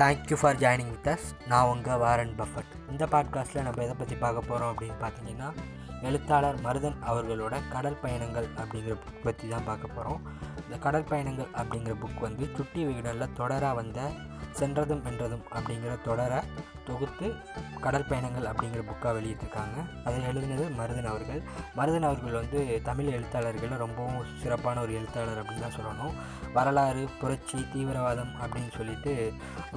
Thank you for joining with us நான் உங்கள் Warren Buffett. இந்த பாட்காஸ்ட்டில் நம்ம எதை பற்றி பார்க்க போகிறோம் அப்படின்னு பார்த்தீங்கன்னா எழுத்தாளர் மருதன் அவர்களோட கடல் பயணங்கள் அப்படிங்கிற புக் பற்றி தான் பார்க்க போகிறோம் இந்த கடல் பயணங்கள் அப்படிங்கிற புக் வந்து சுட்டி விகடனில் தொடராக வந்த சென்றதும் வென்றதும் அப்படிங்கிற தொடரை தொகுத்து கடல் பயணங்கள் அப்படிங்கிற புக்காக வெளியிட்டிருக்காங்க. அதை எழுதினது மருதன் அவர்கள். மருதன் அவர்கள் வந்து தமிழ் எழுத்தாளர்கள் ரொம்பவும் சிறப்பான ஒரு எழுத்தாளர் அப்படின்னு தான் சொல்லணும். வரலாறு புரட்சி தீவிரவாதம் அப்படின்னு சொல்லிட்டு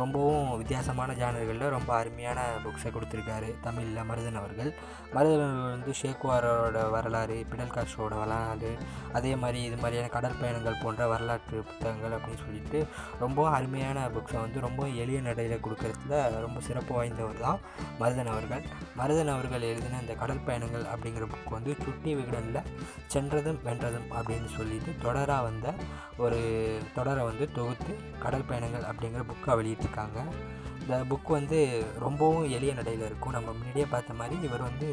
ரொம்பவும் வித்தியாசமான ஜானர்களில் ரொம்ப அருமையான புக்ஸை கொடுத்துருக்காரு தமிழில் மருதன் அவர்கள். மருதன் அவர்கள் வந்து ஷேக்குவாரோட வரலாறு பிடல் காஸ்ட்ரோட வரலாறு அதே மாதிரி இது மாதிரியான கடற்பயணங்கள் போன்ற வரலாற்று புத்தகங்கள் அப்படின்னு சொல்லிட்டு ரொம்ப அருமையான புக்ஸை வந்து ரொம்ப எளிய நடையில் கொடுக்கறதுல ரொம்ப சிறப்பு வாய்ந்தவர் தான் மருதன் அவர்கள். மருதன் அவர்கள் எழுதின இந்த கடல் பயணங்கள் அப்படிங்கிற புக் வந்து சுட்டி விகடனில் சென்றதும் வென்றதும் அப்படின்னு சொல்லிட்டு தொடராக வந்த ஒரு தொடரை வந்து தொகுத்து கடல் பயணங்கள் அப்படிங்கிற புக்காக வெளியிட்டிருக்காங்க. இந்த புக் வந்து ரொம்பவும் எளிய நடையில் இருக்கும். நம்ம முன்னாடியே பார்த்த மாதிரி இவர் வந்து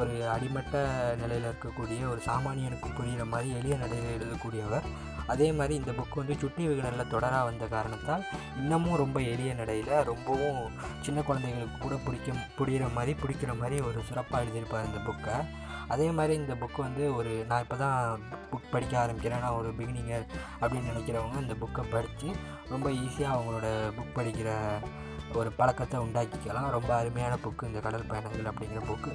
ஒரு அடிமட்ட நிலையில் இருக்கக்கூடிய ஒரு சாமானியனுக்கு புரிகிற மாதிரி எளிய நடையில் எழுதக்கூடியவர். அதே மாதிரி இந்த புக் வந்து சுட்டி விகடனில் தொடராக வந்த காரணத்தால் இன்னமும் ரொம்ப எளிய நடையில் ரொம்பவும் சின்ன குழந்தைகளுக்கு கூட பிடிக்கும் பிடிக்கிற மாதிரி பிடிக்கிற மாதிரி ஒரு சிறப்பாக எழுதியிருப்பார் இந்த புக்கை அதே மாதிரி இந்த புக் வந்து ஒரு நான் இப்போ தான் புக் படிக்க ஆரம்பிக்கிறேன். நான் ஒரு பிகினிங்கர் அப்படின்னு நினைக்கிறவங்க இந்த புக்கை படித்து ரொம்ப ஈஸியாக அவங்களோட புக் படிக்கிற ஒரு பழக்கத்தை உண்டாக்கிக்கலாம். ரொம்ப அருமையான புக்கு இந்த கடல் பயணங்கள் அப்படிங்கிற புக்கு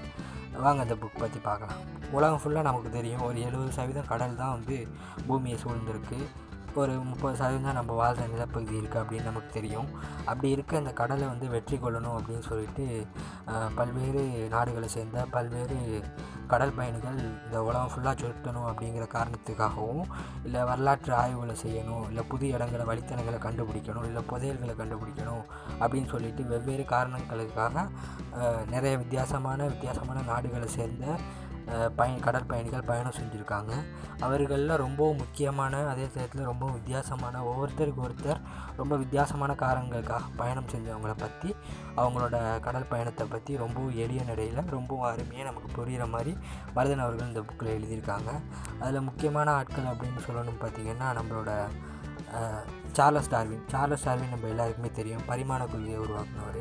வாங்க அந்த புக் பற்றி பார்க்கலாம். உலகம் ஃபுல்லாக நமக்கு தெரியும். ஒரு எழுபது சதவீதம் கடல் தான் வந்து பூமியை சூழ்ந்திருக்கு. ஒரு முப்பது சதவீதம் தான் நம்ம வாழ்கிற நிலப்பகுதி இருக்குது அப்படின்னு நமக்கு தெரியும். அப்படி இருக்க அந்த கடலை வந்து வெற்றி கொள்ளணும் அப்படின்னு சொல்லிட்டு பல்வேறு நாடுகளை சேர்ந்த பல்வேறு கடல் பயணிகள் இந்த உலகம் ஃபுல்லாக சுற்றணும் அப்படிங்கிற காரணத்துக்காகவும் இல்லை வரலாற்று ஆய்வுகளை செய்யணும் இல்லை புதிய இடங்களை வழித்தனங்களை கண்டுபிடிக்கணும் இல்லை புதையல்களை கண்டுபிடிக்கணும் அப்படின்னு சொல்லிட்டு வெவ்வேறு காரணங்களுக்காக நிறைய வித்தியாசமான வித்தியாசமான நாடுகளை சேர்ந்த பய கடற்பயணிகள் பயணம் செஞ்சுருக்காங்க. அவர்களில் ரொம்பவும் முக்கியமான அதே சமயத்தில் ரொம்ப வித்தியாசமான ஒவ்வொருத்தருக்கு ஒருத்தர் ரொம்ப வித்தியாசமான காரணங்களுக்காக பயணம் செஞ்சவங்கள பற்றி அவங்களோட கடல் பயணத்தை பற்றி ரொம்பவும் எளிய நடையில் ரொம்பவும் அருமையாக நமக்கு புரிகிற மாதிரி மருதன் அவர்கள் இந்த புக்கில் எழுதியிருக்காங்க. அதில் முக்கியமான ஆட்கள் அப்படின்னு சொல்லணும் பார்த்திங்கன்னா நம்மளோட சார்லஸ் டார்வின். சார்லஸ் டார்வின் நம்ம எல்லாருக்குமே தெரியும். பரிமாண கொள்கையை உருவாக்குனவர்.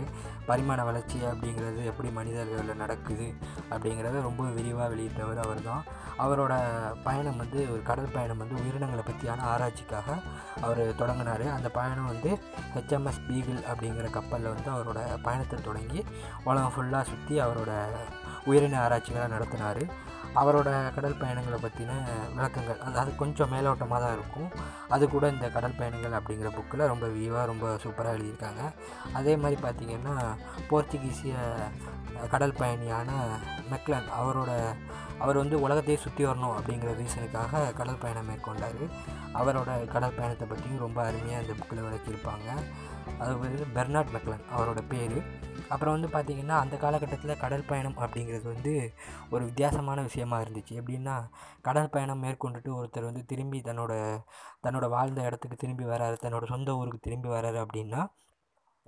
பரிமாண வளர்ச்சி அப்படிங்கிறது எப்படி மனிதர்களில் நடக்குது அப்படிங்கிறத ரொம்ப விரிவாக வெளியிட்டவர் அவர் தான் அவரோட பயணம் வந்து ஒரு கடல் பயணம் வந்து உயிரினங்களை பற்றியான ஆராய்ச்சிக்காக அவர் தொடங்கினார். அந்த பயணம் வந்து ஹெச்எம்எஸ் பீகிள் அப்படிங்கிற கப்பலில் வந்து அவரோட பயணத்தை தொடங்கி உலகம் ஃபுல்லாக சுற்றி அவரோட உயிரின ஆராய்ச்சிகளை நடத்தினார். அவரோட கடல் பயணங்களை பற்றின விளக்கங்கள். அதாவது கொஞ்சம் மேலோட்டமாக தான் இருக்கும். அது கூட இந்த கடல் பயணங்கள் அப்படிங்கிற புக்கில் ரொம்ப வியூவாக ரொம்ப சூப்பராக எழுதியிருக்காங்க. அதே மாதிரி பார்த்திங்கன்னா போர்ச்சுகீசிய கடல் பயணியான மெக்லன் அவரோட அவர் வந்து உலகத்தையே சுற்றி வரணும் அப்படிங்கிற ரீசனுக்காக கடல் பயணம் மேற்கொண்டார். அவரோட கடல் பயணத்தை பற்றியும் ரொம்ப அருமையாக இந்த புக்கில் விளக்கியிருப்பாங்க. அது பெர்னாட் மெக்லன் அவரோட பேர். அப்புறம் வந்து பார்த்திங்கன்னா அந்த காலகட்டத்தில் கடல் பயணம் அப்படிங்கிறது வந்து ஒரு வித்தியாசமான விஷயமா இருந்துச்சு. எப்படின்னா கடல் பயணம் மேற்கொண்டுட்டு ஒருத்தர் வந்து திரும்பி தன்னோட தன்னோட வாழ்ந்த இடத்துக்கு திரும்பி வராரு தன்னோட சொந்த ஊருக்கு திரும்பி வராரு அப்படின்னா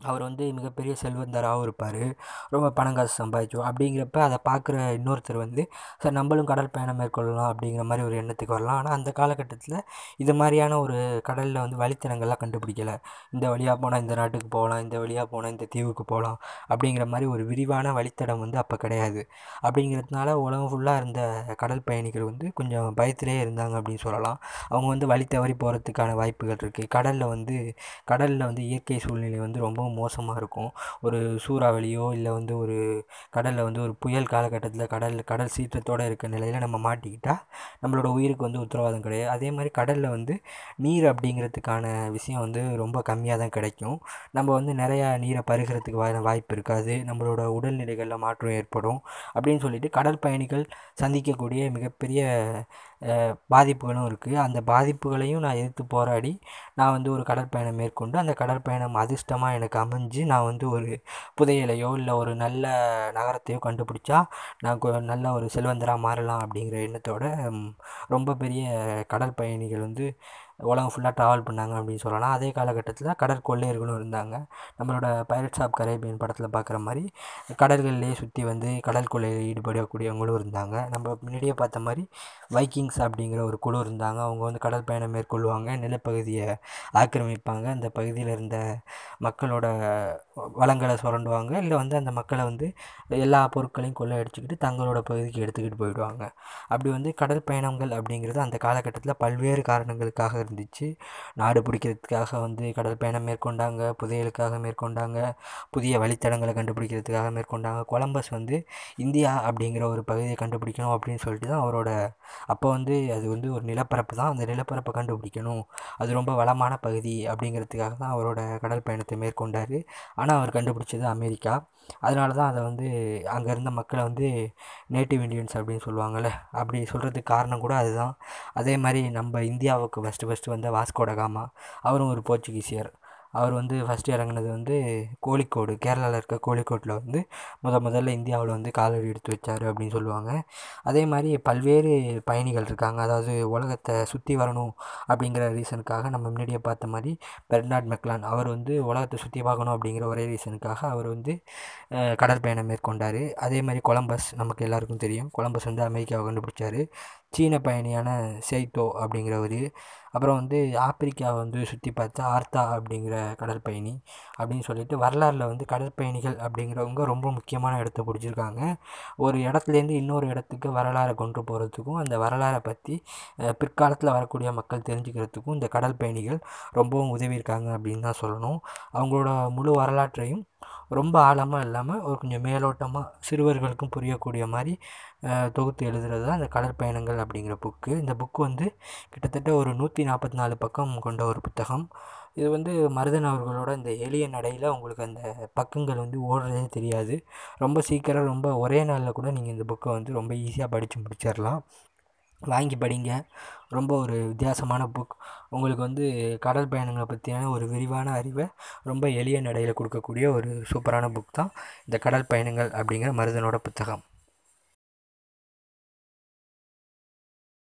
அவர் வந்து மிகப்பெரிய செல்வந்தராகவும் இருப்பார். ரொம்ப பணம் காசு சம்பாதிச்சோம் அப்படிங்கிறப்ப அதை பார்க்குற இன்னொருத்தர் வந்து சார் நம்மளும் கடல் பயணம் மேற்கொள்ளலாம் அப்படிங்கிற மாதிரி ஒரு எண்ணத்துக்கு வரலாம். ஆனால் அந்த காலகட்டத்தில் இது மாதிரியான ஒரு கடலில் வந்து வழித்தனங்கள்லாம் கண்டுபிடிக்கலை. இந்த வழியாக போனால் இந்த நாட்டுக்கு போகலாம் இந்த வழியாக போனால் இந்த தீவுக்கு போகலாம் அப்படிங்கிற மாதிரி ஒரு விரிவான வழித்தடம் வந்து அப்போ கிடையாது. அப்படிங்கிறதுனால உலகம் ஃபுல்லாக இருந்த கடல் பயணிகள் வந்து கொஞ்சம் பயத்திலே இருந்தாங்க அப்படின்னு சொல்லலாம். அவங்க வந்து வழி தவறி போகிறதுக்கான வாய்ப்புகள் இருக்குது கடலில் வந்து கடலில் வந்து இயற்கை சூழ்நிலை வந்து ரொம்பவும் மோசமாக இருக்கும். ஒரு சூறாவளியோ இல்லை வந்து ஒரு கடலில் வந்து ஒரு புயல் காலகட்டத்தில் கடல் கடல் சீற்றத்தோடு இருக்க நிலையில் நம்ம மாட்டிக்கிட்டால் நம்மளோட உயிருக்கு வந்து உத்தரவாதம் கிடையாது. அதே மாதிரி கடலில் வந்து நீர் அப்படிங்கிறதுக்கான விஷயம் வந்து ரொம்ப கம்மியாக தான் கிடைக்கும். நம்ம வந்து நிறையா நீரை பருகிறதுக்கு வா வாய்ப்பு இருக்காது. நம்மளோட உடல்நிலைகளில் மாற்றம் ஏற்படும் அப்படின்னு சொல்லிட்டு கடல் பயணிகள் சந்திக்கக்கூடிய மிகப்பெரிய பாதிப்புகளும் இருக்குது அந்த பாதிப்புகளையும் நான் எதிர்த்து போராடி நான் வந்து ஒரு கடற்பயணம் மேற்கொண்டு அந்த கடற்பயணம் அதிர்ஷ்டமாக எனக்கு அமைஞ்சு நான் வந்து ஒரு புதையலையோ இல்லை ஒரு நல்ல நகரத்தையோ கண்டுபிடிச்சா நான் நல்ல ஒரு செல்வந்தராக மாறலாம் அப்படிங்கிற எண்ணத்தோட ரொம்ப பெரிய கடற்பயணிகள் வந்து உலகம் ஃபுல்லாக ட்ராவல் பண்ணாங்க அப்படின்னு சொல்லலாம். அதே காலகட்டத்தில் கடற்கொள்ளையர்களும் இருந்தாங்க. நம்மளோட பைரட்ஸ் ஆஃப் கரேபியன் படத்தில் பார்க்குற மாதிரி கடல்கள்லேயே சுற்றி வந்து கடல் கொள்ளையில் ஈடுபடக்கூடியவங்களும் இருந்தாங்க. நம்ம முன்னாடியே பார்த்த மாதிரி வைக்கிங்ஸ் அப்படிங்கிற ஒரு குழு இருந்தாங்க. அவங்க வந்து கடல் பயணம் மேற்கொள்வாங்க நிலப்பகுதியை ஆக்கிரமிப்பாங்க. அந்த பகுதியில் இருந்த மக்களோட வளங்களை சுரண்டுவாங்க. இல்லை வந்து அந்த மக்களை வந்து எல்லா பொருட்களையும் கொள்ளையடிச்சிக்கிட்டு தங்களோட பகுதிக்கு எடுத்துக்கிட்டு போயிடுவாங்க. அப்படி வந்து கடல் பயணங்கள் அப்படிங்கிறது அந்த காலகட்டத்தில் பல்வேறு காரணங்களுக்காக இருந்துச்சு. நாடு பிடிக்கிறதுக்காக வந்து கடல் பயணம் மேற்கொண்டாங்க புதையலுக்காக மேற்கொண்டாங்க புதிய வழித்தடங்களை கண்டுபிடிக்கிறதுக்காக மேற்கொண்டாங்க. கொலம்பஸ் வந்து இந்தியா அப்படிங்கிற ஒரு பகுதியை கண்டுபிடிக்கணும் அப்படின்னு சொல்லிட்டு தான் அவரோட அப்போ வந்து அது வந்து ஒரு நிலப்பரப்பு தான். அந்த நிலப்பரப்பை கண்டுபிடிக்கணும். அது ரொம்ப வளமான பகுதி அப்படிங்கிறதுக்காக தான் அவரோட கடல் பயணத்தை மேற்கொண்டார். ஆனால் அவர் கண்டுபிடிச்சது அமெரிக்கா. அதனால தான் அதை வந்து அங்கே இருந்த மக்களை வந்து நேட்டிவ் இண்டியன்ஸ் அப்படின்னு சொல்லுவாங்கள்ல அப்படி சொல்கிறதுக்கு காரணம் கூட அதுதான். அதே மாதிரி நம்ம இந்தியாவுக்கு ஃபஸ்ட்டு ஃபஸ்ட்டு வந்த வாஸ்கோடகாமா அவரும் ஒரு போர்ச்சுகீசியர். அவர் வந்து ஃபஸ்ட்டு இறங்குனது வந்து கோழிக்கோடு கேரளாவில் இருக்க கோழிக்கோட்டில் வந்து முத முதல்ல இந்தியாவில் வந்து காலடி எடுத்து வச்சார் அப்படின்னு சொல்லுவாங்க. அதே மாதிரி பல்வேறு பயணிகள் இருக்காங்க. அதாவது உலகத்தை சுற்றி வரணும் அப்படிங்கிற ரீசனுக்காக நம்ம முன்னாடியே பார்த்த மாதிரி பெர்னாட் மெக்லான் அவர் வந்து உலகத்தை சுற்றி பார்க்கணும் அப்படிங்கிற ஒரே ரீசனுக்காக அவர் வந்து கடற்பயணம் மேற்கொண்டார். அதே மாதிரி கொலம்பஸ் நமக்கு எல்லாருக்கும் தெரியும். கொலம்பஸ் வந்து அமெரிக்காவை கண்டுபிடிச்சார். சீன பயணியான செய்தோ அப்படிங்கிறவர். அப்புறம் வந்து ஆப்பிரிக்காவை வந்து சுற்றி பார்த்தா ஆர்த்தா அப்படிங்கிற கடற்பயணி அப்படின்னு சொல்லிட்டு வரலாறில் வந்து கடற்பயணிகள் அப்படிங்கிறவங்க ரொம்ப முக்கியமான இடத்த பிடிச்சிருக்காங்க. ஒரு இடத்துலேருந்து இன்னொரு இடத்துக்கு வரலாறை கொண்டு போகிறதுக்கும் அந்த வரலாறை பற்றி பிற்காலத்தில் வரக்கூடிய மக்கள் தெரிஞ்சுக்கிறதுக்கும் இந்த கடல் பயணிகள் ரொம்பவும் உதவியிருக்காங்க அப்படின்னு தான் சொல்லணும். அவங்களோட முழு வரலாற்றையும் ரொம்ப ஆழமாக இல்லாமல் ஒரு கொஞ்சம் மேலோட்டமாக சிறுவர்களுக்கும் புரியக்கூடிய மாதிரி தொகுத்து எழுதுறது தான் இந்த கடற்பயணங்கள் அப்படிங்கிற புக்கு இந்த புக்கு வந்து கிட்டத்தட்ட ஒரு நூற்றி நாற்பத்தி நாலு பக்கம் கொண்ட ஒரு புத்தகம். இது வந்து மருதன் அவர்களோட இந்த எளிய நடையில் உங்களுக்கு அந்த பக்கங்கள் வந்து ஓடுறதே தெரியாது. ரொம்ப சீக்கிரம் ரொம்ப ஒரே நாளில் கூட நீங்கள் இந்த புக்கை வந்து ரொம்ப ஈஸியாக படித்து முடிச்சிடலாம் வாங்கி படிங்க. ரொம்ப ஒரு வித்தியாசமான புக் உங்களுக்கு வந்து கடல் பயணங்களை பற்றியான ஒரு விரிவான அறிவை ரொம்ப எளிய நடையில் கொடுக்கக்கூடிய ஒரு சூப்பரான புக் தான் இந்த கடல் பயணங்கள் அப்படிங்கிற மருதனோட புத்தகம்.